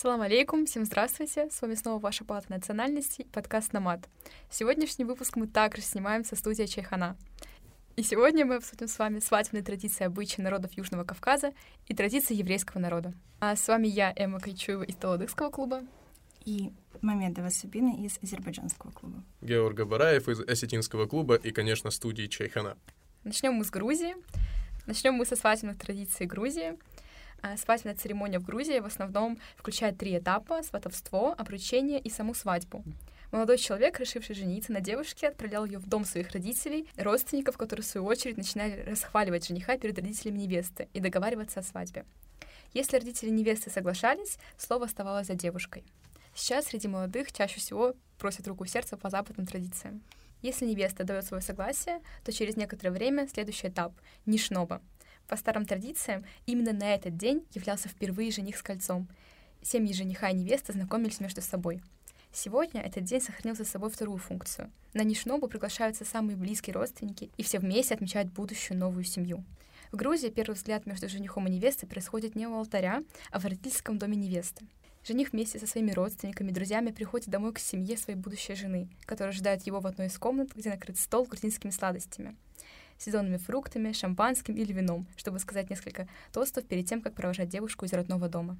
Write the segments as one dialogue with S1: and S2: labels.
S1: Салам алейкум, всем здравствуйте, с вами снова ваша палата национальностей, подкаст «Намат». Сегодняшний выпуск мы также снимаем со студии Чайхана. И сегодня мы обсудим с вами свадебные традиции обычаи народов Южного Кавказа и традиции еврейского народа. А с вами я, Эмма Кайчуева из Таладыкского клуба.
S2: И Мамедова Сабина из Азербайджанского клуба.
S3: Георг Бараев из Осетинского клуба и, конечно, студии Чайхана.
S1: Начнем мы с Грузии. Начнем мы со свадебных традиций Грузии. А, свадебная церемония в Грузии в основном включает три этапа — сватовство, обручение и саму свадьбу. Молодой человек, решивший жениться на девушке, отправлял ее в дом своих родителей, родственников, которые, в свою очередь, начинали расхваливать жениха перед родителями невесты и договариваться о свадьбе. Если родители невесты соглашались, слово оставалось за девушкой. Сейчас среди молодых чаще всего просят руку сердца по западным традициям. Если невеста дает свое согласие, то через некоторое время следующий этап — нишноба — по старым традициям, именно на этот день являлся впервые жених с кольцом. Семьи жениха и невесты знакомились между собой. Сегодня этот день сохранил за собой вторую функцию. На Нишнобу приглашаются самые близкие родственники, и все вместе отмечают будущую новую семью. В Грузии первый взгляд между женихом и невестой происходит не у алтаря, а в родительском доме невесты. Жених вместе со своими родственниками, друзьями приходит домой к семье своей будущей жены, которая ожидает его в одной из комнат, где накрыт стол грузинскими сладостями сезонными фруктами, шампанским или вином, чтобы сказать несколько тостов перед тем, как провожать девушку из родного дома.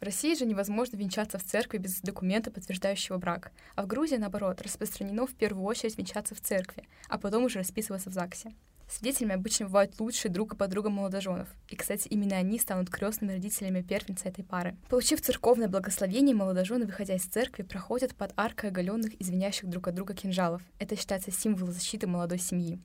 S1: В России же невозможно венчаться в церкви без документа, подтверждающего брак, а в Грузии, наоборот, распространено в первую очередь венчаться в церкви, а потом уже расписываться в ЗАГСе. Свидетелями обычно бывают лучшие друг и подруга молодоженов. И, кстати, именно они станут крестными родителями первенца этой пары. Получив церковное благословение, молодожены, выходя из церкви, проходят под аркой оголенных, извиняющих друг от друга кинжалов. Это считается символом защиты молодой семьи.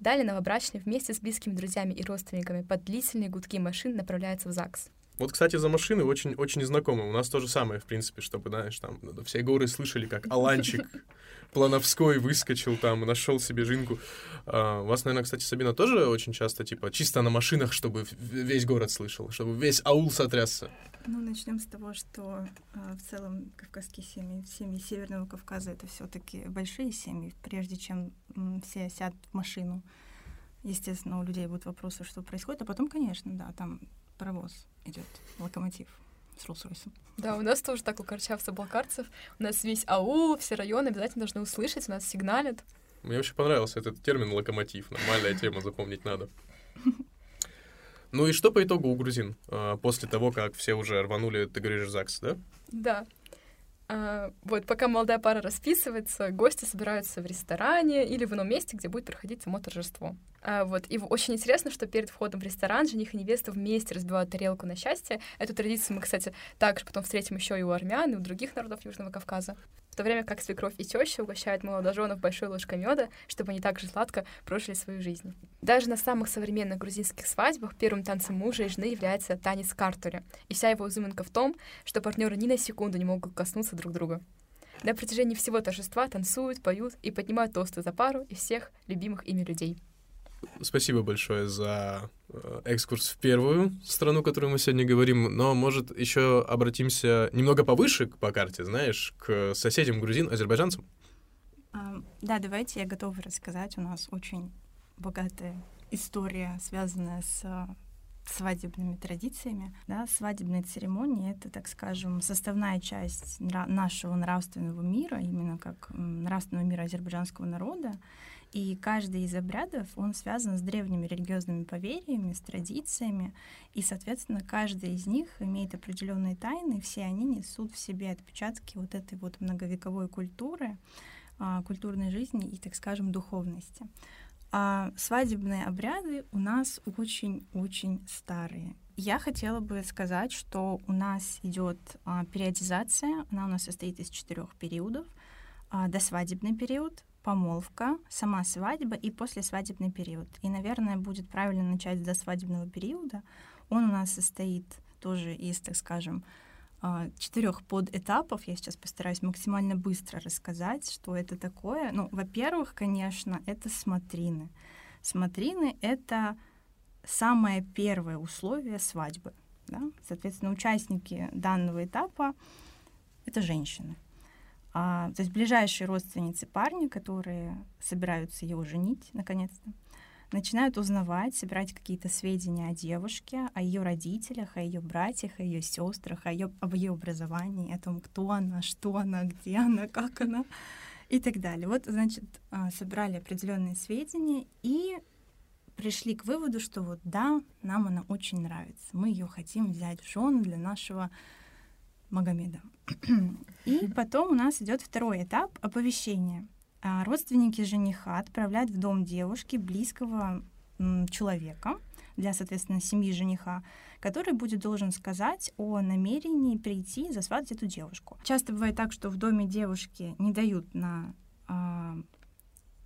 S1: Далее новобрачные вместе с близкими друзьями и родственниками под длительные гудки машин направляются в ЗАГС.
S3: Вот, кстати, за машины очень, очень знакомы. У нас то же самое, в принципе, чтобы, знаешь, там все горы слышали, как Аланчик Плановской выскочил там и нашел себе жинку. А, у вас, наверное, кстати, Сабина, тоже очень часто, типа, чисто на машинах, чтобы весь город слышал, чтобы весь аул сотрясся.
S2: Ну, начнем с того, что э, в целом кавказские семьи, семьи Северного Кавказа это все-таки большие семьи. Прежде чем м, все сядут в машину, естественно, у людей будут вопросы, что происходит. А потом, конечно, да, там паровоз идет, локомотив с Роллс-Ройсом.
S1: Да, у нас тоже так у карчавцев-балкарцев. У нас весь аул, все районы обязательно должны услышать, у нас сигналят.
S3: Мне вообще понравился этот термин «локомотив». Нормальная тема, запомнить надо. Ну и что по итогу у грузин а, после того, как все уже рванули, ты говоришь, ЗАГС, да?
S1: Да. А, вот пока молодая пара расписывается, гости собираются в ресторане или в ином месте, где будет проходить само торжество. А, вот. И очень интересно, что перед входом в ресторан жених и невеста вместе разбивают тарелку на счастье. Эту традицию мы, кстати, также потом встретим еще и у армян, и у других народов Южного Кавказа. В то время как свекровь и теща угощают молодоженов большой ложкой меда, чтобы они также сладко прожили свою жизнь. Даже на самых современных грузинских свадьбах первым танцем мужа и жены является танец картури. И вся его изюминка в том, что партнеры ни на секунду не могут коснуться друг друга. На протяжении всего торжества танцуют, поют и поднимают тосты за пару и всех любимых ими людей.
S3: Спасибо большое за э, экскурс в первую страну, о которой мы сегодня говорим, но, может, еще обратимся немного повыше по карте, знаешь, к соседям грузин, азербайджанцам?
S2: А, да, давайте, я готова рассказать. У нас очень богатая история, связанная с свадебными традициями. Да, свадебные церемонии — это, так скажем, составная часть нашего нравственного мира, именно как нравственного мира азербайджанского народа. И каждый из обрядов, он связан с древними религиозными поверьями, с традициями, и, соответственно, каждый из них имеет определенные тайны, и все они несут в себе отпечатки вот этой вот многовековой культуры, а, культурной жизни и, так скажем, духовности. А свадебные обряды у нас очень-очень старые. Я хотела бы сказать, что у нас идет а, периодизация, она у нас состоит из четырех периодов. А, досвадебный период, помолвка, сама свадьба и послесвадебный период. И, наверное, будет правильно начать с досвадебного периода. Он у нас состоит тоже из, так скажем, а, четырех подэтапов. Я сейчас постараюсь максимально быстро рассказать, что это такое. Ну, во-первых, конечно, это смотрины. Смотрины — это самое первое условие свадьбы. Да? Соответственно, участники данного этапа — это женщины. А, то есть ближайшие родственницы парня, которые собираются его женить, наконец-то. начинают узнавать, собирать какие-то сведения о девушке, о ее родителях, о ее братьях, о ее сестрах, о ее, об ее образовании, о том, кто она, что она, где она, как она и так далее. Вот, значит, а, собрали определенные сведения и пришли к выводу, что вот да, нам она очень нравится. Мы ее хотим взять в жены для нашего Магомеда. И потом у нас идет второй этап оповещения. А, родственники жениха отправляют в дом девушки близкого человека для, соответственно, семьи жениха, который будет должен сказать о намерении прийти и засватать эту девушку. Часто бывает так, что в доме девушки не дают на, э,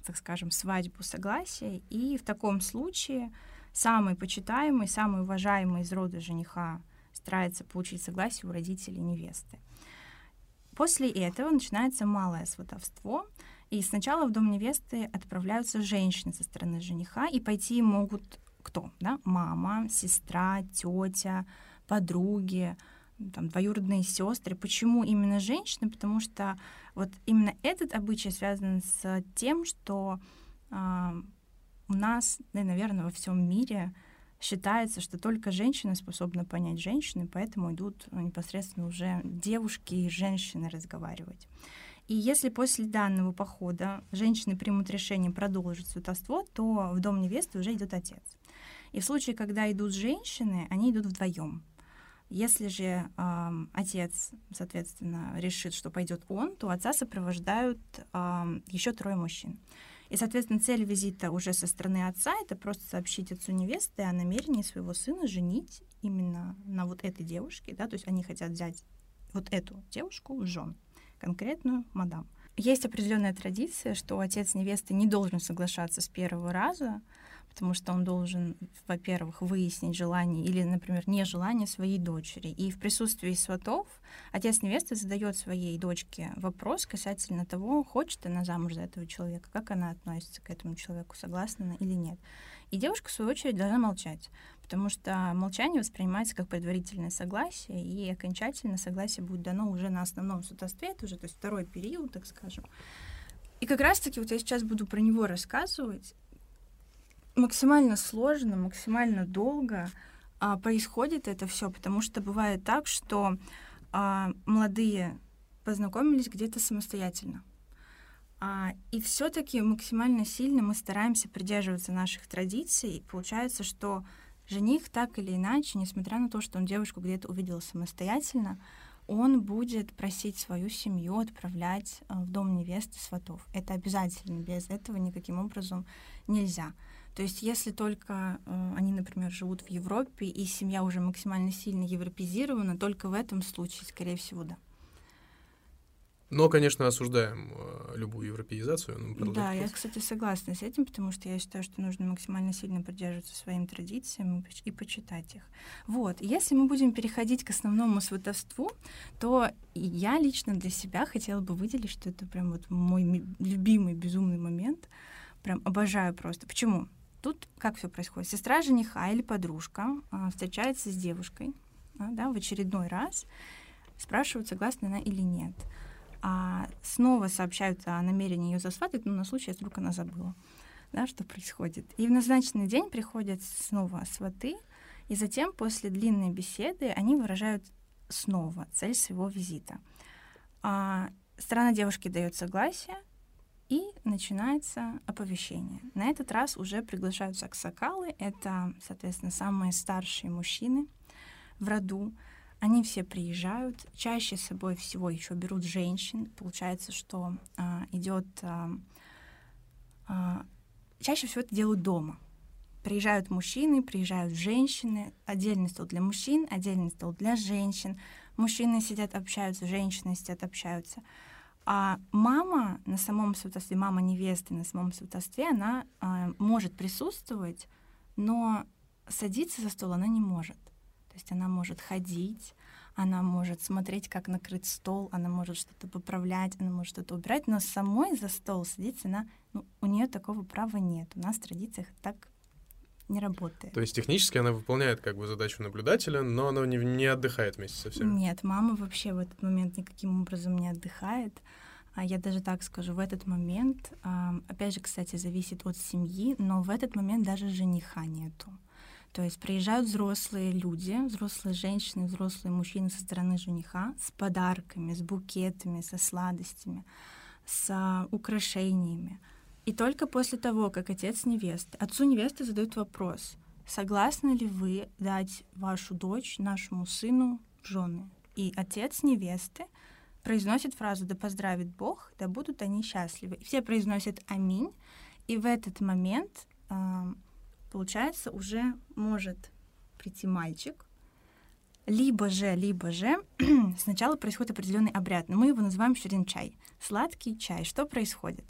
S2: так скажем, свадьбу согласия, и в таком случае самый почитаемый, самый уважаемый из рода жениха старается получить согласие у родителей невесты. После этого начинается малое сватовство, и сначала в дом невесты отправляются женщины со стороны жениха, и пойти могут кто? Да? Мама, сестра, тетя, подруги, там, двоюродные сестры. Почему именно женщины? Потому что вот именно этот обычай связан с тем, что э, у нас, да, наверное, во всем мире считается, что только женщина способна понять женщины, поэтому идут непосредственно уже девушки и женщины разговаривать. И если после данного похода женщины примут решение продолжить сватовство, то в дом невесты уже идет отец. И в случае, когда идут женщины, они идут вдвоем. Если же э, отец, соответственно, решит, что пойдет он, то отца сопровождают э, еще трое мужчин. И, соответственно, цель визита уже со стороны отца — это просто сообщить отцу невесты о намерении своего сына женить именно на вот этой девушке, да, то есть они хотят взять вот эту девушку в жен, конкретную мадам. Есть определенная традиция, что отец невесты не должен соглашаться с первого раза, потому что он должен, во-первых, выяснить желание или, например, нежелание своей дочери. И в присутствии сватов отец невесты задает своей дочке вопрос касательно того, хочет она замуж за этого человека, как она относится к этому человеку, согласна она или нет. И девушка, в свою очередь, должна молчать, потому что молчание воспринимается как предварительное согласие, и окончательное согласие будет дано уже на основном сватовстве, это уже то есть второй период, так скажем. И как раз-таки вот я сейчас буду про него рассказывать, максимально сложно, максимально долго а, происходит это все, потому что бывает так, что а, молодые познакомились где-то самостоятельно. А, и все-таки максимально сильно мы стараемся придерживаться наших традиций. И получается, что жених так или иначе, несмотря на то, что он девушку где-то увидел самостоятельно, он будет просить свою семью отправлять а, в дом невесты сватов. Это обязательно, без этого никаким образом нельзя. То есть если только э, они, например, живут в Европе, и семья уже максимально сильно европезирована, только в этом случае, скорее всего, да.
S3: Но, конечно, осуждаем э, любую европеизацию.
S2: Ну, да, я, кстати, согласна с этим, потому что я считаю, что нужно максимально сильно придерживаться своим традициям и почитать их. Вот, если мы будем переходить к основному сватовству, то я лично для себя хотела бы выделить, что это прям вот мой любимый безумный момент. Прям обожаю просто. Почему? Тут как все происходит? Сестра жениха или подружка а, встречается с девушкой а, да, в очередной раз, спрашивают, согласна она или нет. А снова сообщают о намерении ее засватать, ну, на случай, если вдруг она забыла, да, что происходит. И в назначенный день приходят снова сваты, и затем, после длинной беседы, они выражают снова цель своего визита. А, сторона девушки дает согласие, и начинается оповещение. На этот раз уже приглашаются аксакалы. Это, соответственно, самые старшие мужчины в роду. Они все приезжают. Чаще с собой всего еще берут женщин. Получается, что а, идет... А, а, чаще всего это делают дома. Приезжают мужчины, приезжают женщины. Отдельный стол для мужчин, отдельный стол для женщин. Мужчины сидят, общаются, женщины сидят, общаются. А мама на самом святостве, мама невесты на самом святостве, она э, может присутствовать, но садиться за стол она не может. То есть она может ходить, она может смотреть, как накрыть стол, она может что-то поправлять, она может что-то убирать, но самой за стол садиться она, ну, у нее такого права нет. У нас в традициях так не работает.
S3: То есть технически она выполняет как бы задачу наблюдателя, но она не, не отдыхает вместе со всеми?
S2: Нет, мама вообще в этот момент никаким образом не отдыхает. А я даже так скажу, в этот момент, опять же, кстати, зависит от семьи, но в этот момент даже жениха нету. То есть приезжают взрослые люди, взрослые женщины, взрослые мужчины со стороны жениха с подарками, с букетами, со сладостями, с украшениями. И только после того, как отец невесты, отцу невесты задают вопрос, согласны ли вы дать вашу дочь нашему сыну в жены? И отец невесты произносит фразу «Да поздравит Бог, да будут они счастливы». И все произносят «Аминь». И в этот момент получается, уже может прийти мальчик, либо же, либо же сначала происходит определенный обряд, но мы его называем чай, сладкий чай. Что происходит?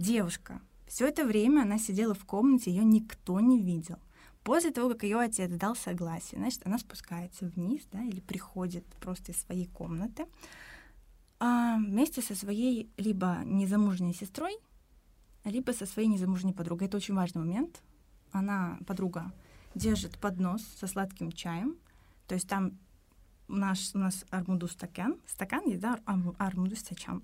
S2: Девушка, все это время она сидела в комнате, ее никто не видел. После того, как ее отец дал согласие, значит, она спускается вниз, да, или приходит просто из своей комнаты, а вместе со своей либо незамужней сестрой, либо со своей незамужней подругой. Это очень важный момент, она, подруга, держит поднос со сладким чаем, то есть там наш, у нас армуду стакан, стакан есть, да, армуду стакан.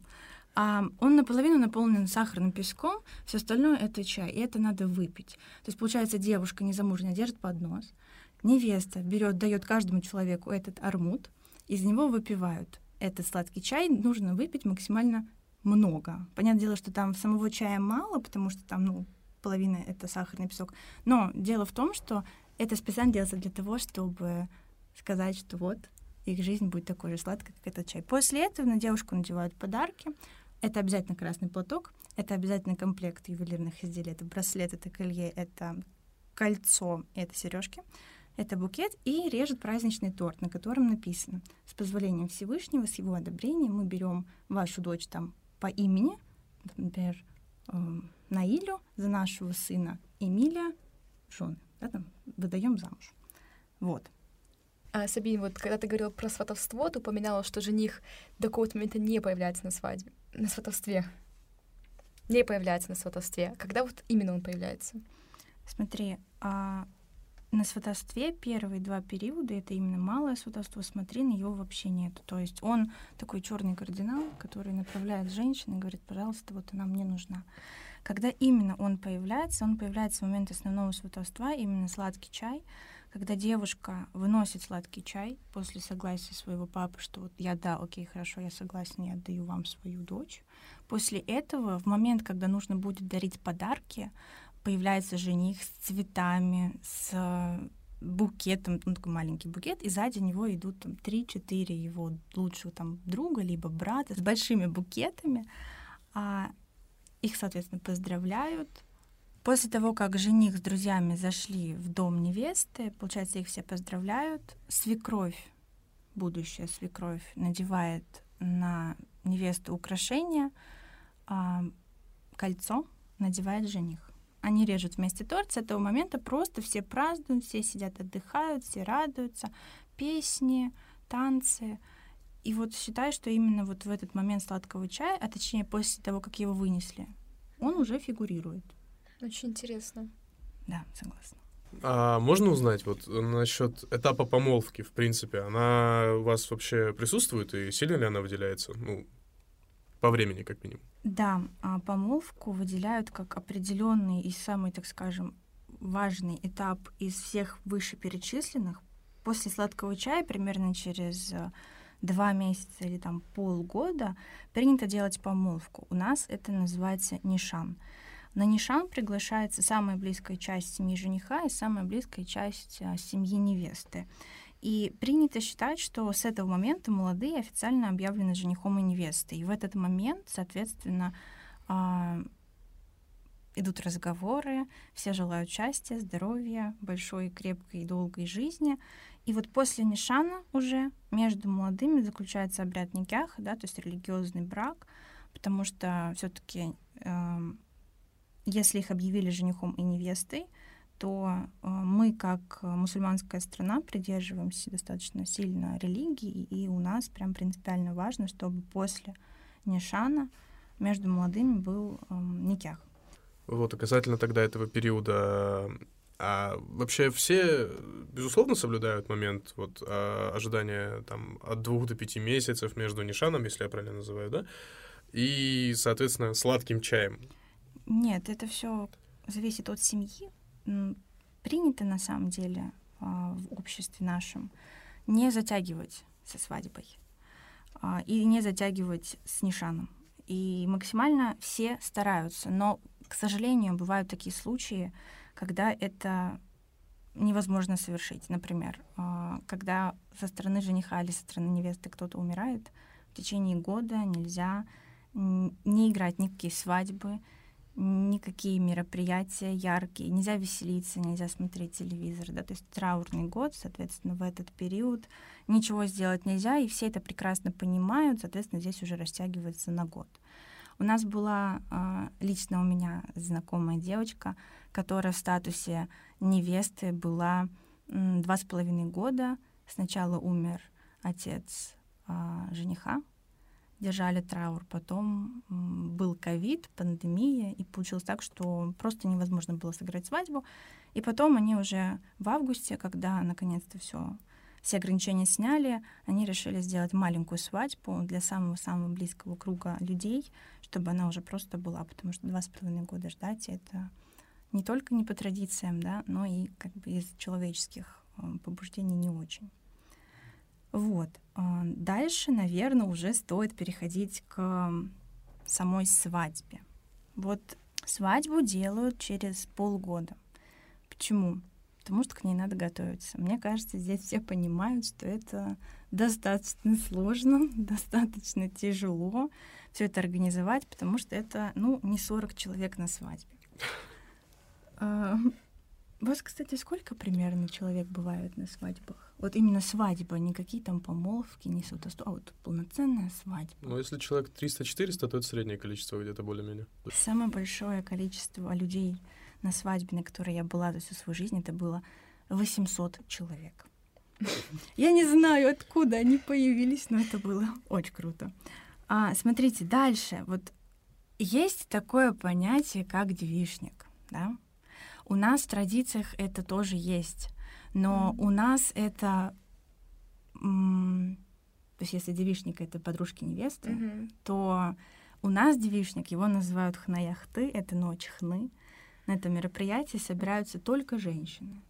S2: А он наполовину наполнен сахарным песком, все остальное это чай, и это надо выпить. То есть, получается, девушка незамужняя держит поднос, невеста берет, дает каждому человеку этот армуд, из него выпивают этот сладкий чай, нужно выпить максимально много. Понятное дело, что там самого чая мало, потому что там, ну, половина — это сахарный песок. Но дело в том, что это специально делается для того, чтобы сказать, что вот их жизнь будет такой же сладкой, как этот чай. После этого на девушку надевают подарки. Это обязательно красный платок, это обязательно комплект ювелирных изделий. Это браслет, это колье, это кольцо, это сережки, это букет и режет праздничный торт, на котором написано «С позволением Всевышнего, с его одобрением мы берем вашу дочь там по имени, например, эм, Наилю за нашего сына Эмилия жены. Да, там, выдаем замуж. Вот.
S1: А, Сабин, вот когда ты говорил про сватовство, ты упоминала, что жених до какого-то момента не появляется на свадьбе, на сватовстве. Не появляется на сватовстве. Когда вот именно он появляется?
S2: Смотри, а на сватовстве первые два периода это именно малое сватовство, смотри, на его вообще нет. То есть он такой черный кардинал, который направляет женщин и говорит, пожалуйста, вот она мне нужна. Когда именно он появляется, он появляется в момент основного сватовства, именно сладкий чай, когда девушка выносит сладкий чай после согласия своего папы, что вот я да, окей, хорошо, я согласна, я отдаю вам свою дочь. После этого, в момент, когда нужно будет дарить подарки, появляется жених с цветами, с букетом, ну, такой маленький букет, и сзади него идут там три-четыре его лучшего там друга, либо брата с большими букетами. А их, соответственно, поздравляют. После того, как жених с друзьями зашли в дом невесты, получается, их все поздравляют. Свекровь, будущая свекровь, надевает на невесту украшения, а кольцо надевает жених. Они режут вместе торт. С этого момента просто все празднуют, все сидят, отдыхают, все радуются. Песни, танцы. И вот считаю, что именно вот в этот момент сладкого чая, а точнее после того, как его вынесли, он уже фигурирует.
S1: Очень интересно.
S2: Да, согласна.
S3: А можно узнать вот насчет этапа помолвки, в принципе, она у вас вообще присутствует и сильно ли она выделяется? Ну, по времени, как минимум.
S2: Да, а помолвку выделяют как определенный и самый, так скажем, важный этап из всех вышеперечисленных. После сладкого чая примерно через два месяца или там полгода принято делать помолвку. У нас это называется нишан. На нишан приглашается самая близкая часть семьи жениха и самая близкая часть а, семьи невесты. И принято считать, что с этого момента молодые официально объявлены женихом и невестой. И в этот момент, соответственно, а, идут разговоры, все желают счастья, здоровья, большой, крепкой и долгой жизни. И вот после Нишана уже между молодыми заключается обряд никях, да, то есть религиозный брак, потому что все-таки э, эм, если их объявили женихом и невестой, то э, мы, как мусульманская страна, придерживаемся достаточно сильно религии, и у нас прям принципиально важно, чтобы после Нишана между молодыми был э, никях.
S3: Вот, касательно тогда этого периода а вообще все, безусловно, соблюдают момент вот, а, ожидания там, от двух до пяти месяцев между нишаном, если я правильно называю, да? и, соответственно, сладким чаем.
S2: Нет, это все зависит от семьи. Принято на самом деле а, в обществе нашем не затягивать со свадьбой а, и не затягивать с Нишаном. И максимально все стараются, но, к сожалению, бывают такие случаи, когда это невозможно совершить. Например, а, когда со стороны жениха или со стороны невесты кто-то умирает, в течение года нельзя не играть никакие свадьбы, никакие мероприятия яркие, нельзя веселиться, нельзя смотреть телевизор, да, то есть траурный год, соответственно, в этот период ничего сделать нельзя, и все это прекрасно понимают, соответственно, здесь уже растягивается на год. У нас была а, лично у меня знакомая девочка, которая в статусе невесты была два с половиной года. Сначала умер отец а, жениха, держали траур. Потом был ковид, пандемия, и получилось так, что просто невозможно было сыграть свадьбу. И потом они уже в августе, когда наконец-то все все ограничения сняли, они решили сделать маленькую свадьбу для самого-самого близкого круга людей, чтобы она уже просто была, потому что два с половиной года ждать это не только не по традициям, да, но и как бы из человеческих э, побуждений не очень. Вот. А, дальше, наверное, уже стоит переходить к самой свадьбе. Вот свадьбу делают через полгода. Почему? Потому что к ней надо готовиться. Мне кажется, здесь все понимают, что это достаточно сложно, достаточно тяжело все это организовать, потому что это, ну, не 40 человек на свадьбе. А, у вас, кстати, сколько примерно человек бывает на свадьбах? Вот именно свадьба, никакие там помолвки, не сватовство, а вот полноценная свадьба.
S3: Ну, если человек 300-400, то это среднее количество где-то более-менее.
S2: Самое большое количество людей на свадьбе, на которой я была за всю свою жизнь, это было 800 человек. Я не знаю, откуда они появились, но это было очень круто. А, смотрите, дальше. Вот есть такое понятие, как девишник, да? У нас в традициях это тоже есть, но mm-hmm. у нас это, то есть если девишник это подружки невесты, mm-hmm. то у нас девишник, его называют хнаяхты, это ночь хны. На этом мероприятии собираются только женщины,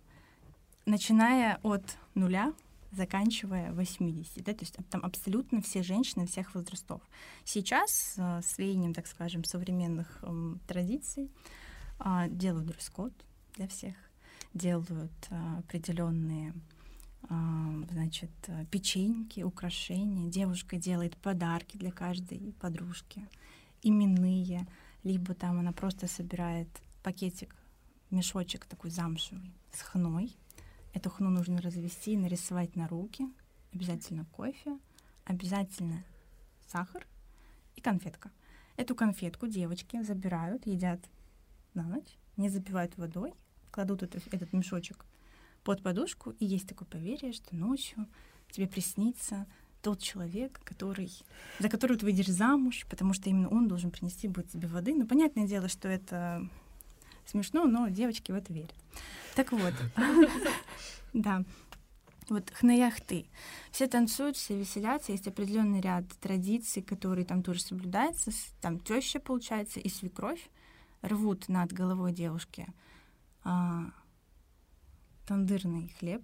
S2: начиная от нуля, заканчивая 80, да, то есть там абсолютно все женщины всех возрастов. Сейчас э, с веянием, так скажем, современных э, традиций э, делают дресс-код, для всех, делают а, определенные а, значит, печеньки, украшения. Девушка делает подарки для каждой подружки, именные, либо там она просто собирает пакетик, мешочек такой замшевый с хной. Эту хну нужно развести и нарисовать на руки. Обязательно кофе, обязательно сахар и конфетка. Эту конфетку девочки забирают, едят на ночь, не запивают водой, кладут этот, этот мешочек под подушку, и есть такое поверье, что ночью тебе приснится тот человек, который, за которого ты выйдешь замуж, потому что именно он должен принести будет тебе воды. Ну, понятное дело, что это смешно, но девочки в это верят. Так вот, да, вот хнаяхты. Все танцуют, все веселятся, есть определенный ряд традиций, которые там тоже соблюдаются. Там теща, получается, и свекровь рвут над головой девушки а, тандырный хлеб.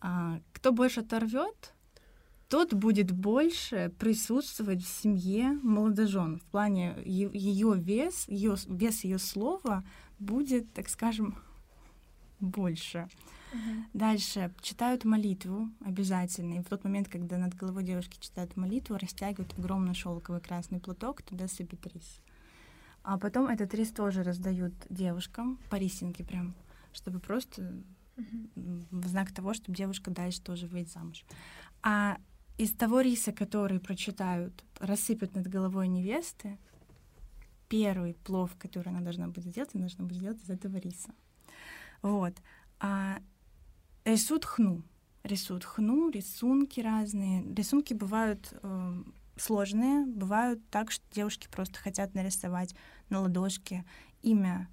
S2: А, кто больше оторвет, тот будет больше присутствовать в семье молодожен. В плане ее вес, ее вес ее слова будет, так скажем, больше. Uh-huh. Дальше читают молитву обязательно. И в тот момент, когда над головой девушки читают молитву, растягивают огромный шелковый красный платок, туда сыпят рис. А потом этот рис тоже раздают девушкам по рисинке прям, чтобы просто uh-huh. в знак того, чтобы девушка дальше тоже выйдет замуж. А из того риса, который прочитают, рассыпят над головой невесты, первый плов, который она должна будет сделать, она должна будет сделать из этого риса. Вот. А рисуют хну. Рисуют хну, рисунки разные. Рисунки бывают э, сложные. Бывают так, что девушки просто хотят нарисовать на ладошке имя,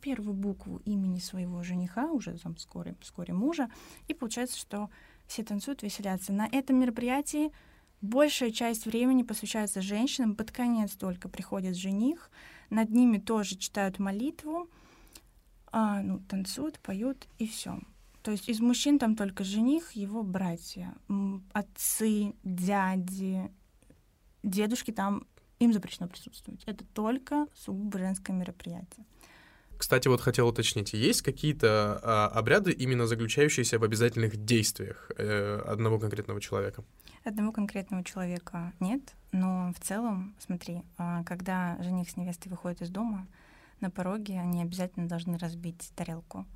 S2: первую букву имени своего жениха, уже там вскоре, вскоре мужа, и получается, что все танцуют, веселятся. На этом мероприятии большая часть времени посвящается женщинам, под конец только приходит жених, над ними тоже читают молитву, а, ну, танцуют, поют и все. То есть из мужчин там только жених, его братья, отцы, дяди, дедушки там им запрещено присутствовать. Это только сугубо женское мероприятие.
S3: Кстати, вот хотел уточнить, есть какие-то а, обряды, именно заключающиеся в обязательных действиях э, одного конкретного человека?
S2: Одного конкретного человека нет, но в целом, смотри, а, когда жених с невестой выходит из дома, на пороге они обязательно должны разбить тарелку.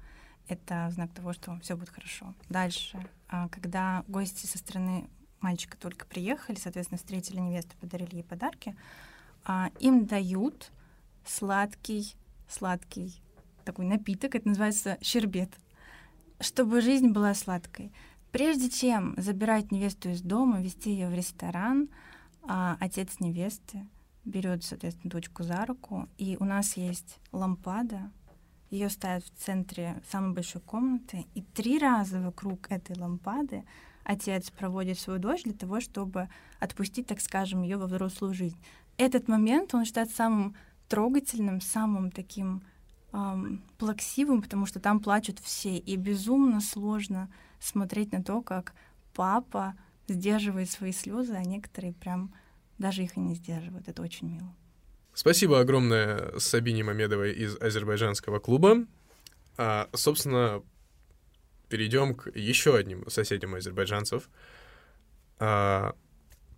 S2: Это знак того, что все будет хорошо. Дальше, а, когда гости со стороны мальчика только приехали, соответственно, встретили невесту, подарили ей подарки, а, им дают сладкий сладкий такой напиток, это называется щербет, чтобы жизнь была сладкой. Прежде чем забирать невесту из дома, вести ее в ресторан, а, отец невесты берет, соответственно, дочку за руку, и у нас есть лампада, ее ставят в центре самой большой комнаты, и три раза вокруг этой лампады отец проводит свою дочь для того, чтобы отпустить, так скажем, ее во взрослую жизнь. Этот момент, он считается самым трогательным, самым таким эм, плаксивым, потому что там плачут все, и безумно сложно смотреть на то, как папа сдерживает свои слезы, а некоторые прям даже их и не сдерживают. Это очень мило.
S3: Спасибо огромное Сабине Мамедовой из азербайджанского клуба. А, собственно, перейдем к еще одним соседям азербайджанцев. А,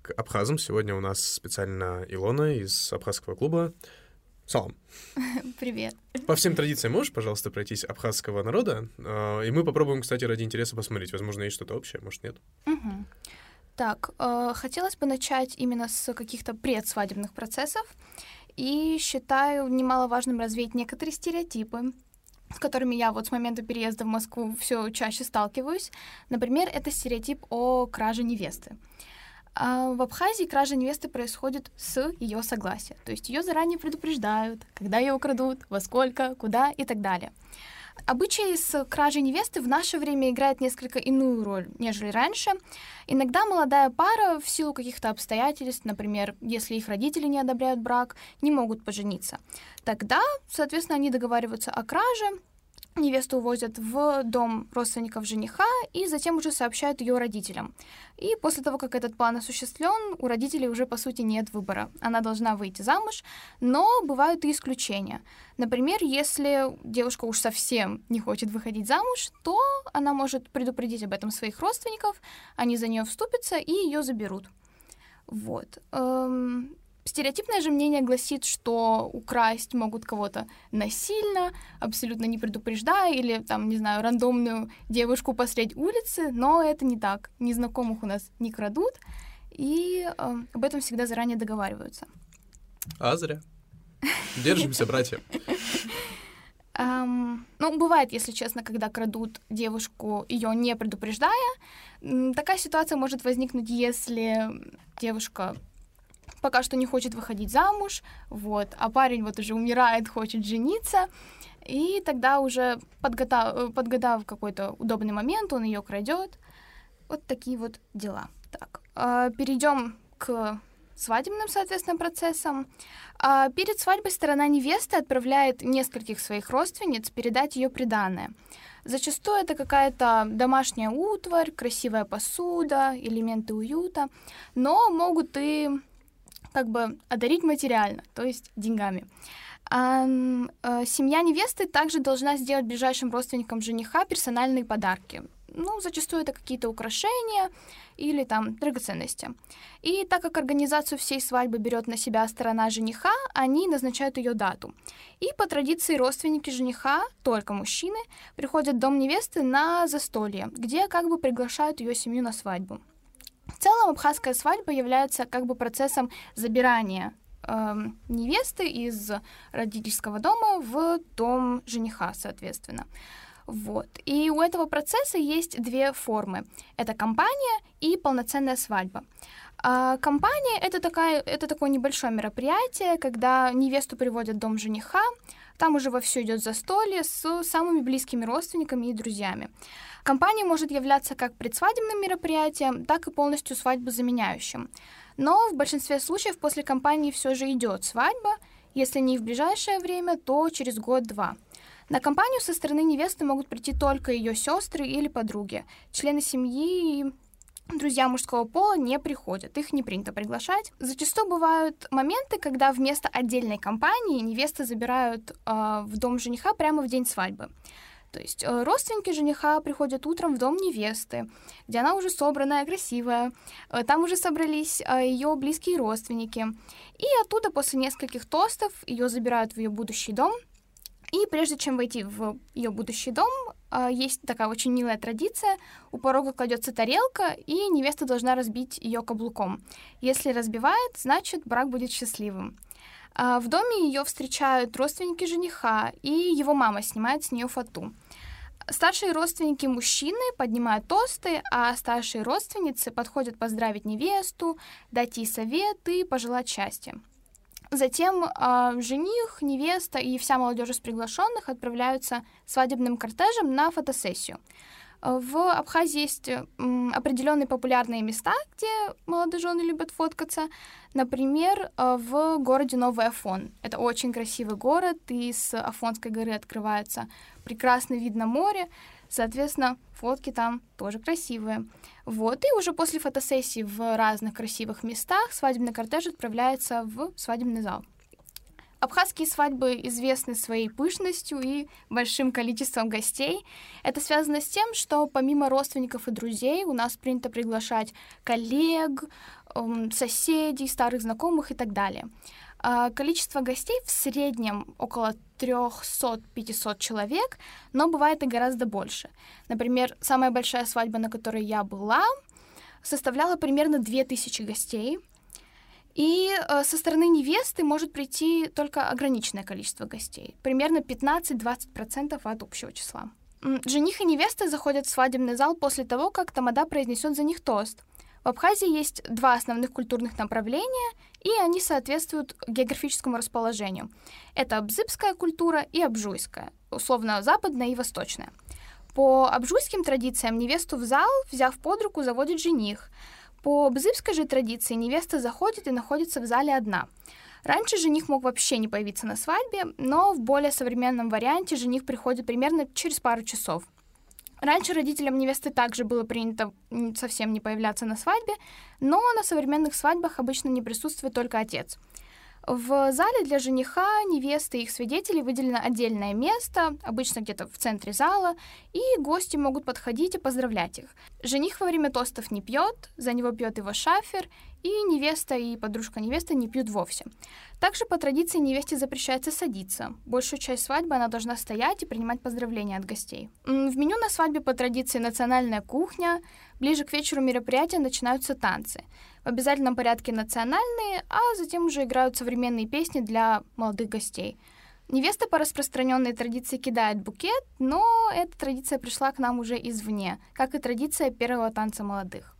S3: к абхазам. Сегодня у нас специально Илона из абхазского клуба. Салам.
S4: Привет.
S3: По всем традициям можешь, пожалуйста, пройтись абхазского народа? А, и мы попробуем, кстати, ради интереса посмотреть. Возможно, есть что-то общее, может, нет.
S4: Угу. Так, э, хотелось бы начать именно с каких-то предсвадебных процессов. И считаю немаловажным развеять некоторые стереотипы, с которыми я вот с момента переезда в Москву все чаще сталкиваюсь. Например, это стереотип о краже невесты. А в Абхазии кража невесты происходит с ее согласия. То есть ее заранее предупреждают, когда ее украдут, во сколько, куда и так далее. Обычай с кражей невесты в наше время играет несколько иную роль, нежели раньше. Иногда молодая пара в силу каких-то обстоятельств, например, если их родители не одобряют брак, не могут пожениться. Тогда, соответственно, они договариваются о краже, Невесту увозят в дом родственников жениха и затем уже сообщают ее родителям. И после того, как этот план осуществлен, у родителей уже по сути нет выбора. Она должна выйти замуж, но бывают и исключения. Например, если девушка уж совсем не хочет выходить замуж, то она может предупредить об этом своих родственников, они за нее вступятся и ее заберут. Вот. Эм, Стереотипное же мнение гласит, что украсть могут кого-то насильно, абсолютно не предупреждая, или там, не знаю, рандомную девушку посредь улицы, но это не так. Незнакомых у нас не крадут, и э, об этом всегда заранее договариваются.
S3: А зря. Держимся, братья.
S4: Um, ну, бывает, если честно, когда крадут девушку, ее не предупреждая. Такая ситуация может возникнуть, если девушка пока что не хочет выходить замуж, вот, а парень вот уже умирает, хочет жениться, и тогда уже подготав, э, подгадав какой-то удобный момент, он ее крадет. Вот такие вот дела. Так, э, перейдем к свадебным, соответственно, процессам. А перед свадьбой сторона невесты отправляет нескольких своих родственниц передать ее приданное. Зачастую это какая-то домашняя утварь, красивая посуда, элементы уюта, но могут и как бы одарить материально, то есть деньгами. А, семья невесты также должна сделать ближайшим родственникам жениха персональные подарки. Ну, зачастую это какие-то украшения или там драгоценности. И так как организацию всей свадьбы берет на себя сторона жениха, они назначают ее дату. И по традиции родственники жениха, только мужчины, приходят в дом невесты на застолье, где как бы приглашают ее семью на свадьбу. В целом абхазская свадьба является как бы процессом забирания э, невесты из родительского дома в дом жениха, соответственно. Вот. И у этого процесса есть две формы. Это компания и полноценная свадьба. А компания это, такая, это такое небольшое мероприятие, когда невесту приводят в дом жениха, Там уже вовсю идет застолье с самыми близкими родственниками и друзьями. Компания может являться как предсвадебным мероприятием, так и полностью свадьбу заменяющим. Но в большинстве случаев после компании все же идет свадьба, если не в ближайшее время, то через год-два. На компанию со стороны невесты могут прийти только ее сестры или подруги. Члены семьи и друзья мужского пола не приходят, их не принято приглашать. Зачастую бывают моменты, когда вместо отдельной компании невесты забирают э, в дом жениха прямо в день свадьбы. То есть э, родственники жениха приходят утром в дом невесты, где она уже собранная, красивая. Э, там уже собрались э, ее близкие родственники. И оттуда после нескольких тостов ее забирают в ее будущий дом. И прежде чем войти в ее будущий дом, есть такая очень милая традиция. У порога кладется тарелка, и невеста должна разбить ее каблуком. Если разбивает, значит брак будет счастливым. А, в доме ее встречают родственники жениха, и его мама снимает с нее фату. Старшие родственники мужчины поднимают тосты, а старшие родственницы подходят поздравить невесту, дать ей советы, пожелать счастья. Затем э, жених, невеста и вся молодежь из приглашенных отправляются свадебным кортежем на фотосессию. В Абхазии есть определенные популярные места, где молодожены любят фоткаться. Например, э, в городе Новый Афон. Это очень красивый город, и с Афонской горы открывается прекрасный вид на море. Соответственно, фотки там тоже красивые. Вот, и уже после фотосессии в разных красивых местах свадебный кортеж отправляется в свадебный зал. Абхазские свадьбы известны своей пышностью и большим количеством гостей. Это связано с тем, что помимо родственников и друзей у нас принято приглашать коллег, эм, соседей, старых знакомых и так далее. А количество гостей в среднем около 300-500 человек, но бывает и гораздо больше. Например, самая большая свадьба, на которой я была, составляла примерно 2000 гостей. И э, со стороны невесты может прийти только ограниченное количество гостей, примерно 15-20% от общего числа. Жених и невеста заходят в свадебный зал после того, как тамада произнесет за них тост. В Абхазии есть два основных культурных направления, и они соответствуют географическому расположению. Это абзыбская культура и абжуйская, условно западная и восточная. По абжуйским традициям невесту в зал, взяв под руку, заводит жених — по бзыбской же традиции невеста заходит и находится в зале одна. Раньше жених мог вообще не появиться на свадьбе, но в более современном варианте жених приходит примерно через пару часов. Раньше родителям невесты также было принято совсем не появляться на свадьбе, но на современных свадьбах обычно не присутствует только отец. В зале для жениха, невесты и их свидетелей выделено отдельное место, обычно где-то в центре зала, и гости могут подходить и поздравлять их. Жених во время тостов не пьет, за него пьет его шафер, и невеста и подружка невесты не пьют вовсе. Также по традиции невесте запрещается садиться. Большую часть свадьбы она должна стоять и принимать поздравления от гостей. В меню на свадьбе по традиции национальная кухня. Ближе к вечеру мероприятия начинаются танцы. Обязательном порядке национальные, а затем уже играют современные песни для молодых гостей. Невеста по распространенной традиции кидает букет, но эта традиция пришла к нам уже извне, как и традиция первого танца молодых.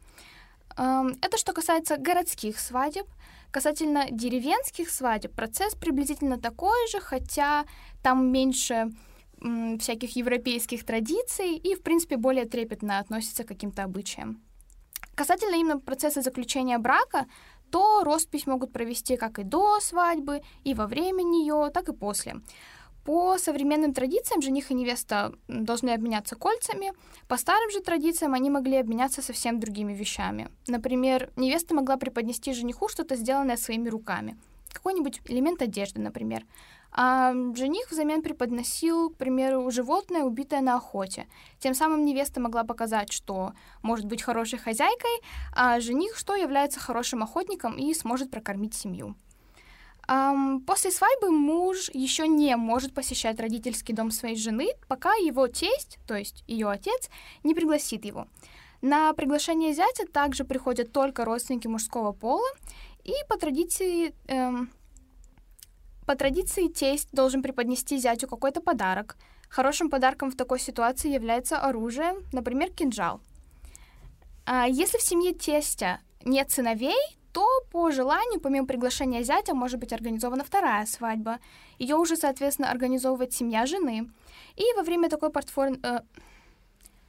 S4: Эм, это что касается городских свадеб. Касательно деревенских свадеб, процесс приблизительно такой же, хотя там меньше всяких европейских традиций и, в принципе, более трепетно относится к каким-то обычаям. Касательно именно процесса заключения брака, то роспись могут провести как и до свадьбы, и во время нее, так и после. По современным традициям жених и невеста должны обменяться кольцами. По старым же традициям они могли обменяться совсем другими вещами. Например, невеста могла преподнести жениху что-то сделанное своими руками. Какой-нибудь элемент одежды, например. А жених взамен преподносил, к примеру, животное, убитое на охоте. Тем самым невеста могла показать, что может быть хорошей хозяйкой, а жених, что является хорошим охотником и сможет прокормить семью. После свадьбы муж еще не может посещать родительский дом своей жены, пока его тесть, то есть ее отец, не пригласит его. На приглашение зятя также приходят только родственники мужского пола, и по традиции, эм, по традиции тесть должен преподнести зятю какой-то подарок. Хорошим подарком в такой ситуации является оружие, например, кинжал. А если в семье тестя нет сыновей, то по желанию, помимо приглашения зятя, может быть организована вторая свадьба. Ее уже, соответственно, организовывает семья жены. И во время такой портфоль... э,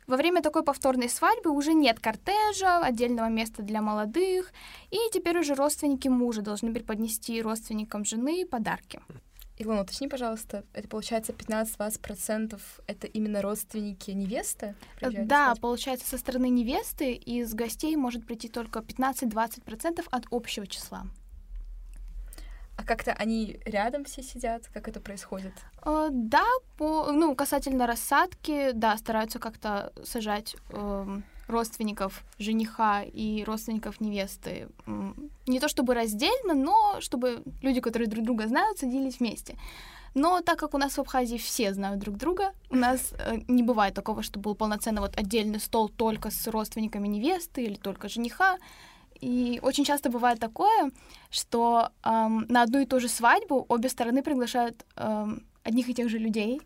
S4: во время такой повторной свадьбы уже нет кортежа, отдельного места для молодых, и теперь уже родственники мужа должны преподнести родственникам жены подарки.
S1: Илона, уточни, пожалуйста, это получается 15-20% это именно родственники невесты? на
S4: Да, получается, со стороны невесты из гостей может прийти только 15-20% от общего числа.
S1: А как-то они рядом все сидят? Как это происходит?
S4: Э, Да, по, ну, касательно рассадки, да, стараются как-то сажать эм, родственников жениха и родственников невесты. Не то чтобы раздельно, но чтобы люди, которые друг друга знают, садились вместе. Но так как у нас в Абхазии все знают друг друга, у нас э, не бывает такого, что был полноценно вот отдельный стол только с родственниками невесты или только жениха. И очень часто бывает такое, что эм, на одну и ту же свадьбу обе стороны приглашают эм, одних и тех же людей,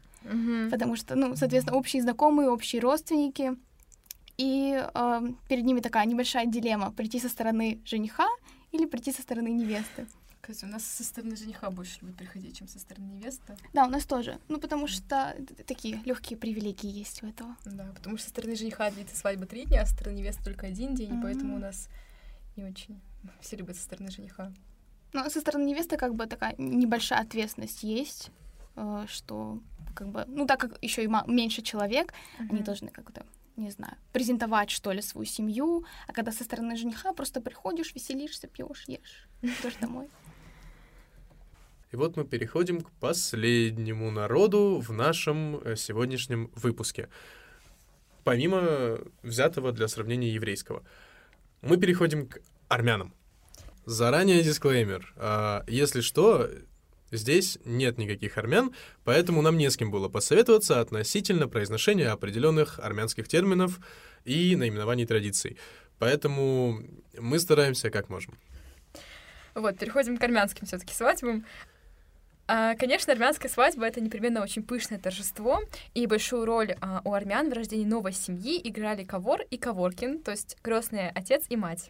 S4: потому что, ну, соответственно, общие знакомые, общие родственники. И эм, перед ними такая небольшая дилемма прийти со стороны жениха или прийти со стороны невесты.
S1: Кстати, у нас со стороны жениха больше любят приходить, чем со стороны невесты.
S4: Да, у нас тоже. Ну, потому что такие легкие привилегии есть у этого.
S1: Да, потому что со стороны жениха длится свадьба три дня, а со стороны невесты только один день, и поэтому у нас не очень все любят со стороны жениха.
S4: Но со стороны невесты как бы такая небольшая ответственность есть, э, что как бы, ну, так как еще и ма- меньше человек, они
S1: Мгм.
S4: должны как-то, не знаю, презентовать, что ли, свою семью, а когда со стороны жениха просто приходишь, веселишься, пьешь, ешь, идешь домой.
S3: И вот мы переходим к последнему народу в нашем э, сегодняшнем выпуске. Помимо взятого для сравнения еврейского. Мы переходим к армянам. Заранее дисклеймер. А, Если что, здесь нет никаких армян, поэтому нам не с кем было посоветоваться относительно произношения определенных армянских терминов и наименований традиций. Поэтому мы стараемся как можем.
S1: Вот, переходим к армянским все таки свадьбам. А, Конечно, армянская свадьба — это непременно очень пышное торжество, и большую роль а, у армян в рождении новой семьи играли Кавор и Каворкин, то есть крестный отец и мать.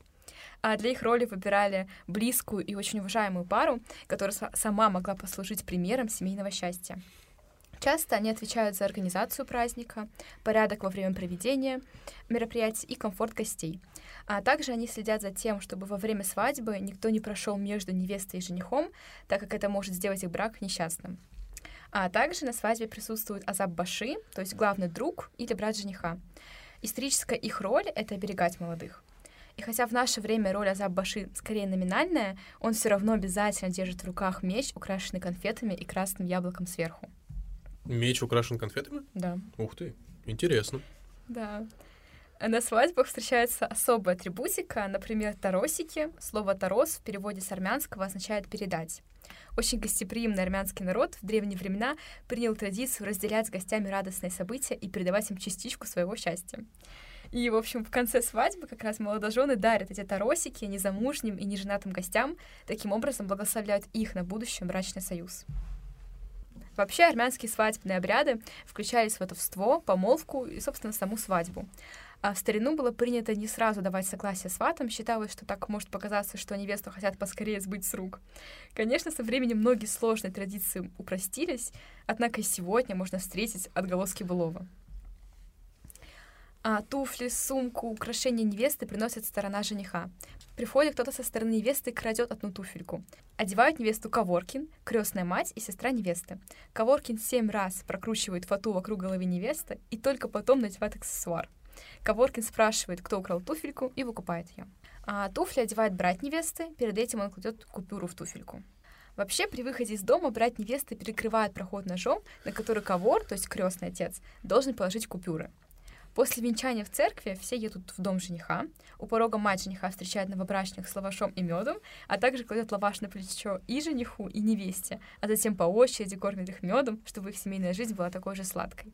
S1: А для их роли выбирали близкую и очень уважаемую пару, которая са- сама могла послужить примером семейного счастья. Часто они отвечают за организацию праздника, порядок во время проведения мероприятий и комфорт гостей. А также они следят за тем, чтобы во время свадьбы никто не прошел между невестой и женихом, так как это может сделать их брак несчастным. А также на свадьбе присутствует Азаб Баши, то есть главный друг или брат жениха. Историческая их роль — это оберегать молодых. И хотя в наше время роль Азаб Баши скорее номинальная, он все равно обязательно держит в руках меч, украшенный конфетами и красным яблоком сверху.
S3: Меч украшен конфетами?
S1: Да.
S3: Ух ты, интересно.
S1: Да. На свадьбах встречается особая атрибутика, например, таросики. Слово «тарос» в переводе с армянского означает «передать». Очень гостеприимный армянский народ в древние времена принял традицию разделять с гостями радостные события и передавать им частичку своего счастья. И, в общем, в конце свадьбы как раз молодожены дарят эти таросики незамужним и неженатым гостям, таким образом благословляют их на будущий брачный союз. Вообще армянские свадебные обряды включали сватовство, помолвку и, собственно, саму свадьбу. А в старину было принято не сразу давать согласие сватам, считалось, что так может показаться, что невесту хотят поскорее сбыть с рук. Конечно, со временем многие сложные традиции упростились, однако и сегодня можно встретить отголоски былого. А туфли, сумку, украшения невесты приносит сторона жениха. Приходит кто-то со стороны невесты крадет одну туфельку. Одевают невесту Каворкин, крестная мать и сестра невесты. Каворкин семь раз прокручивает фату вокруг головы невесты и только потом надевает аксессуар. Каворкин спрашивает, кто украл туфельку, и выкупает ее. А туфли одевает брат невесты, перед этим он кладет купюру в туфельку. Вообще, при выходе из дома брат невесты перекрывает проход ножом, на который ковор, то есть крестный отец, должен положить купюры. После венчания в церкви все едут в дом жениха. У порога мать жениха встречает новобрачных с лавашом и медом, а также кладет лаваш на плечо и жениху, и невесте, а затем по очереди кормит их медом, чтобы их семейная жизнь была такой же сладкой.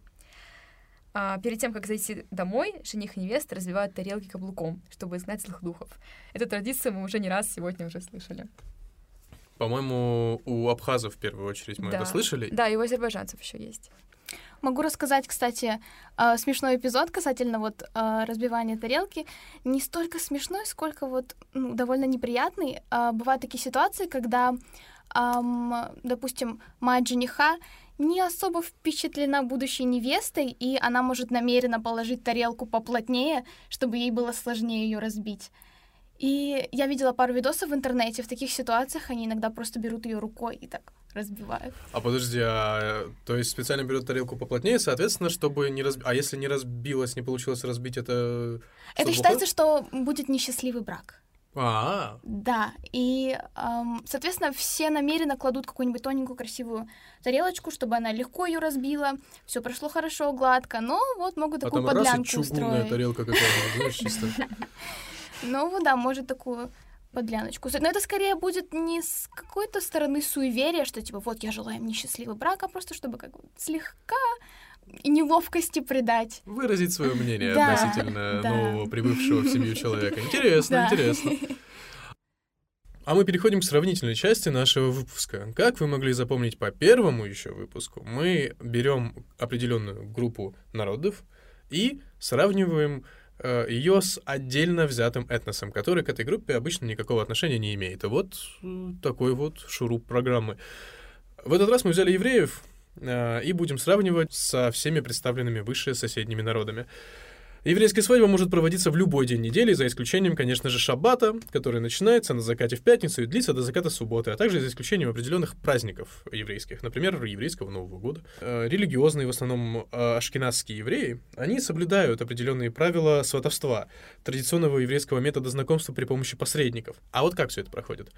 S1: А перед тем, как зайти домой, жених и невеста разбивают тарелки каблуком, чтобы изгнать злых духов. Эту традицию мы уже не раз сегодня уже слышали.
S3: По-моему, у абхазов в первую очередь мы
S1: Да.
S3: это слышали.
S1: Да, и у азербайджанцев еще есть.
S4: Могу рассказать, кстати, э, смешной эпизод касательно вот э, разбивания тарелки. Не столько смешной, сколько вот ну, довольно неприятный. Э, бывают такие ситуации, когда, допустим, мать жениха не особо впечатлена будущей невестой, и она может намеренно положить тарелку поплотнее, чтобы ей было сложнее ее разбить. И я видела пару видосов в интернете, в таких ситуациях они иногда просто берут ее рукой и так разбивают.
S3: А подожди, а то есть специально берут тарелку поплотнее, соответственно, чтобы не разбить. А если не разбилось, не получилось разбить, это.
S4: Это считается, что будет несчастливый брак.
S3: А,
S4: Да, и, эм, соответственно, все намеренно кладут какую-нибудь тоненькую красивую тарелочку, чтобы она легко ее разбила, все прошло хорошо, гладко, но вот могут такую
S3: потом раз и
S4: подлянку
S3: чугунная
S4: устроить.
S3: тарелка какая-то, знаешь, чисто.
S4: Ну да, может такую подляночку. Но это скорее будет не с какой-то стороны суеверия, что типа вот я желаю мне счастливый брак, а просто чтобы как бы слегка неловкости придать.
S3: Выразить свое мнение
S4: Да,
S3: относительно
S4: да.
S3: нового прибывшего в семью человека. Интересно,
S4: Да.
S3: интересно. А мы переходим к сравнительной части нашего выпуска. Как вы могли запомнить по первому еще выпуску, мы берем определенную группу народов и сравниваем ее с отдельно взятым этносом, который к этой группе обычно никакого отношения не имеет. И вот э, такой вот шуруп программы. В этот раз мы взяли евреев э, и будем сравнивать со всеми представленными выше соседними народами. Еврейская свадьба может проводиться в любой день недели, за исключением, конечно же, шаббата, который начинается на закате в пятницу и длится до заката субботы, а также за исключением определенных праздников еврейских, например, еврейского Нового года. Э, Религиозные, в основном э, ашкеназские евреи, они соблюдают определенные правила сватовства, традиционного еврейского метода знакомства при помощи посредников. А вот как все это проходит?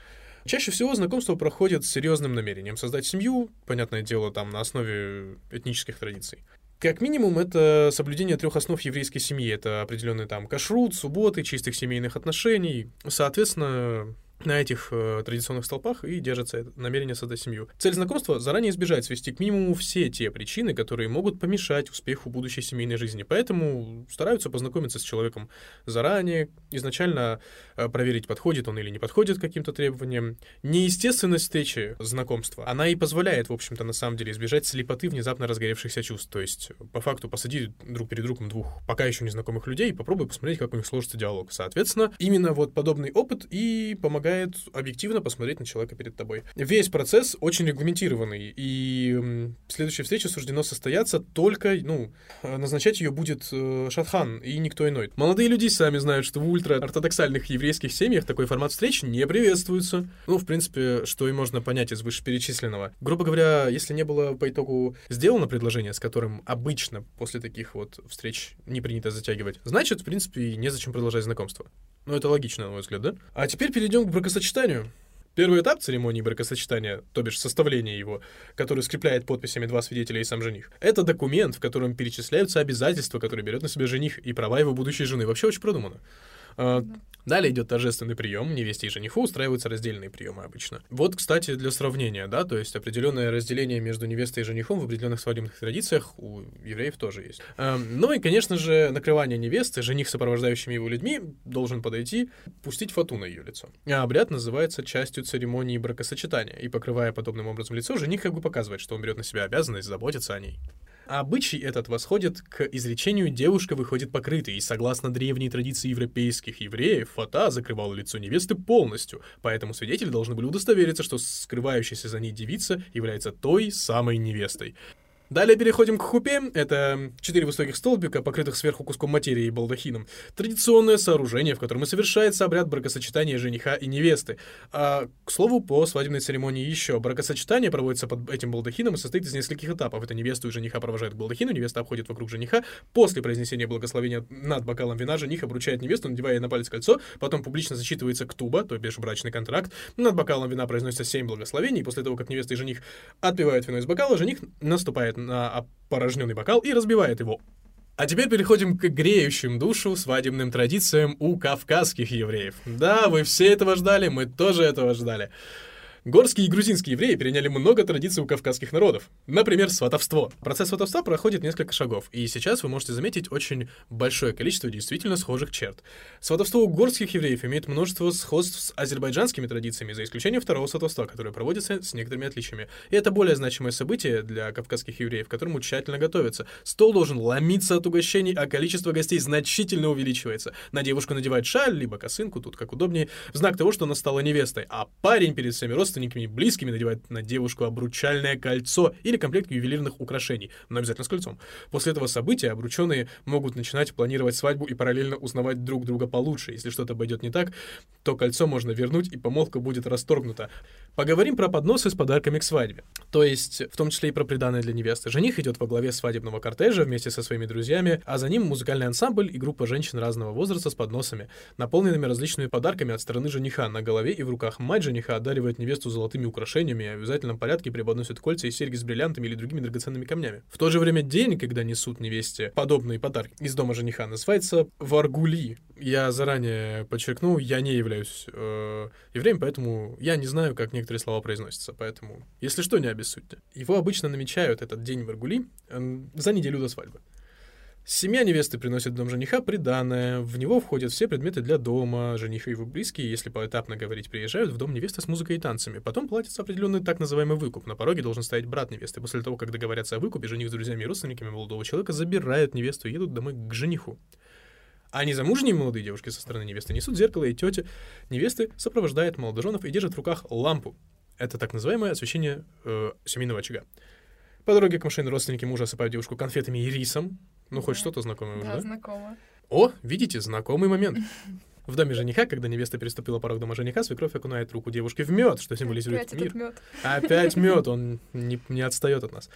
S3: Чаще всего знакомство проходит с серьезным намерением создать семью, понятное дело, там на основе этнических традиций. Как минимум, это соблюдение трех основ еврейской семьи. Это определенный там кашрут, субботы, чистых семейных отношений. Соответственно, на этих э, традиционных столпах и держится намерение создать семью. Цель знакомства — заранее избежать свести к минимуму все те причины, которые могут помешать успеху будущей семейной жизни. Поэтому стараются познакомиться с человеком заранее, изначально э, проверить, подходит он или не подходит к каким-то требованиям. Неестественность встречи знакомства, она и позволяет, в общем-то, на самом деле, избежать слепоты внезапно разгоревшихся чувств. То есть, по факту, посади друг перед другом двух пока еще незнакомых людей и попробуй посмотреть, как у них сложится диалог. Соответственно, именно вот подобный опыт и помогает объективно посмотреть на человека перед тобой. Весь процесс очень регламентированный, и следующая встреча суждено состояться только, ну, э, назначать ее будет э, Шатхан и никто иной. Молодые люди сами знают, что в ультра-ортодоксальных еврейских семьях такой формат встреч не приветствуется. Ну, в принципе, что и можно понять из вышеперечисленного. Грубо говоря, если не было по итогу сделано предложение, с которым обычно после таких вот встреч не принято затягивать, значит, в принципе, и незачем продолжать знакомство. Ну, это логично, на мой взгляд, да? А теперь перейдем к бракосочетанию. Первый этап церемонии бракосочетания, то бишь составление его, который скрепляет подписями два свидетеля и сам жених, это документ, в котором перечисляются обязательства, которые берет на себя жених и права его будущей жены. Вообще очень продумано. А, Далее идет торжественный прием, невесте и жениху устраиваются раздельные приемы обычно. Вот, кстати, для сравнения, да, то есть определенное разделение между невестой и женихом в определенных свадебных традициях у евреев тоже есть. Эм, Ну и, конечно же, накрывание невесты, жених с сопровождающими его людьми должен подойти, пустить фату на ее лицо. А обряд называется частью церемонии бракосочетания, и покрывая подобным образом лицо, жених как бы показывает, что он берет на себя обязанность заботиться о ней. А обычай этот восходит к изречению «девушка выходит покрытой», и согласно древней традиции европейских евреев, фата закрывала лицо невесты полностью, поэтому свидетели должны были удостовериться, что скрывающаяся за ней девица является той самой невестой. Далее переходим к хупе. Это четыре высоких столбика, покрытых сверху куском материи и балдахином. Традиционное сооружение, в котором и совершается обряд бракосочетания жениха и невесты. А, к слову, по свадебной церемонии еще. Бракосочетание проводится под этим балдахином и состоит из нескольких этапов. Это невесту и жениха провожают к балдахину, невеста обходит вокруг жениха. После произнесения благословения над бокалом вина жених обручает невесту, надевая ей на палец кольцо. Потом публично зачитывается ктуба, то бишь брачный контракт. Над бокалом вина произносится семь благословений. После того, как невеста и жених отпивают вино из бокала, жених наступает на опорожненный бокал и разбивает его. А теперь переходим к греющим душу свадебным традициям у кавказских евреев. Да, вы все этого ждали, мы тоже этого ждали. Горские и грузинские евреи переняли много традиций у кавказских народов. Например, сватовство. Процесс сватовства проходит несколько шагов, и сейчас вы можете заметить очень большое количество действительно схожих черт. Сватовство у горских евреев имеет множество сходств с азербайджанскими традициями, за исключением второго сватовства, которое проводится с некоторыми отличиями. И это более значимое событие для кавказских евреев, к которому тщательно готовятся. Стол должен ломиться от угощений, а количество гостей значительно увеличивается. На девушку надевают шаль, либо косынку, тут как удобнее, в знак того, что она стала невестой, а парень перед всеми родственниками и близкими надевает на девушку обручальное кольцо или комплект ювелирных украшений, но обязательно с кольцом. После этого события обрученные могут начинать планировать свадьбу и параллельно узнавать друг друга получше. Если что-то пойдет не так, то кольцо можно вернуть, и помолвка будет расторгнута. Поговорим про подносы с подарками к свадьбе. То есть, в том числе и про приданное для невесты. Жених идет во главе свадебного кортежа вместе со своими друзьями, а за ним музыкальный ансамбль и группа женщин разного возраста с подносами, наполненными различными подарками от стороны жениха. На голове и в руках мать жениха одаривает невесту золотыми украшениями и в обязательном порядке преподносит кольца и серьги с бриллиантами или другими драгоценными камнями. В то же время день, когда несут невесте подобные подарки из дома жениха, называется Варгули. Я заранее подчеркну, я не являюсь э, евреем, поэтому я не знаю, как некоторые слова произносятся, поэтому, если что, не обессудьте. Его обычно намечают, этот день Варгули, э, за неделю до свадьбы. Семья невесты приносит в дом жениха приданное, в него входят все предметы для дома, жених и его близкие, если поэтапно говорить, приезжают в дом невесты с музыкой и танцами. Потом платится определенный так называемый выкуп. На пороге должен стоять брат невесты. После того, как договорятся о выкупе, жених с друзьями и родственниками молодого человека забирают невесту и едут домой к жениху. А незамужние молодые девушки со стороны невесты несут зеркало, и тетя невесты сопровождает молодоженов и держит в руках лампу. Это так называемое освещение э, семейного очага. По дороге к машине родственники мужа осыпают девушку конфетами и рисом. Ну, хоть
S1: Да.
S3: что-то знакомое уже,
S1: Да,
S3: да?
S1: знакомо.
S3: О, видите, знакомый момент. В доме жениха, когда невеста переступила порог дома жениха, свекровь окунает руку девушки в мед, что символизирует
S1: Опять
S3: мир.
S1: мед.
S3: Опять мед, он не, не отстает от нас.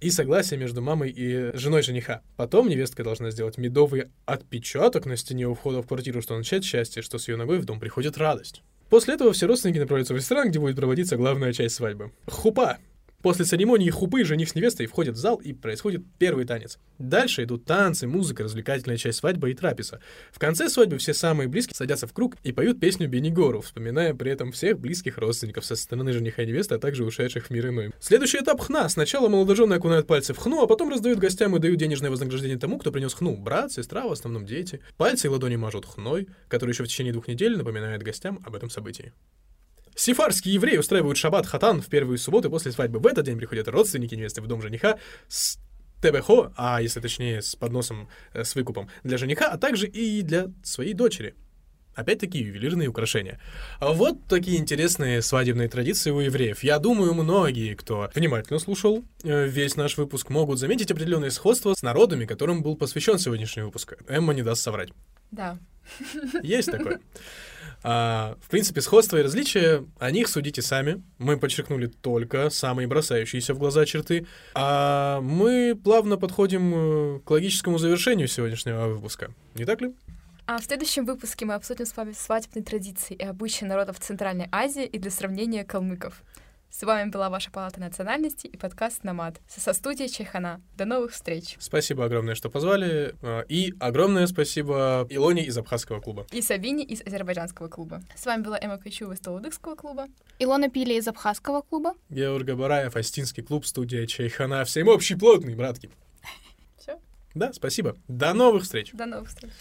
S3: И согласие между мамой и женой жениха. Потом невестка должна сделать медовый отпечаток на стене у входа в квартиру, что означает счастье, что с ее ногой в дом приходит радость. После этого все родственники направляются в ресторан, где будет проводиться главная часть свадьбы. Хупа! После церемонии хупы жених с невестой входят в зал и происходит первый танец. Дальше идут танцы, музыка, развлекательная часть свадьбы и трапеза. В конце свадьбы все самые близкие садятся в круг и поют песню Бенигору, вспоминая при этом всех близких родственников со стороны жениха и невесты, а также ушедших в мир иной. Следующий этап хна. Сначала молодожены окунают пальцы в хну, а потом раздают гостям и дают денежное вознаграждение тому, кто принес хну. Брат, сестра, в основном дети. Пальцы и ладони мажут хной, который еще в течение двух недель напоминает гостям об этом событии. Сифарские евреи устраивают шаббат хатан в первые субботы после свадьбы. В этот день приходят родственники невесты в дом жениха с ТБХ, а если точнее с подносом э, с выкупом для жениха, а также и для своей дочери. Опять-таки ювелирные украшения. А Вот такие интересные свадебные традиции у евреев. Я думаю, многие, кто внимательно слушал э, весь наш выпуск, могут заметить определенные сходства с народами, которым был посвящен сегодняшний выпуск. Эмма не даст соврать.
S1: Да.
S3: Есть такое. А, в принципе, сходства и различия, о них судите сами. Мы подчеркнули только самые бросающиеся в глаза черты. А мы плавно подходим э, к логическому завершению сегодняшнего выпуска. Не так ли?
S1: А в следующем выпуске мы обсудим с вами свадебные традиции и обычаи народов Центральной Азии и для сравнения калмыков. С вами была ваша палата национальностей и подкаст «Намад» со студией Чайхана. До новых встреч!
S3: Спасибо огромное, что позвали. А, И огромное спасибо Илоне из Абхазского клуба.
S1: И Сабине из азербайджанского клуба. С вами была Эмма Качува из Толодыкского клуба.
S4: Илона Пили из Абхазского клуба.
S3: Георг Бараев, Астинский клуб, студия Чайхана. Всем общий плотный, братки.
S1: Все.
S3: Да, спасибо. До новых встреч.
S1: До новых встреч!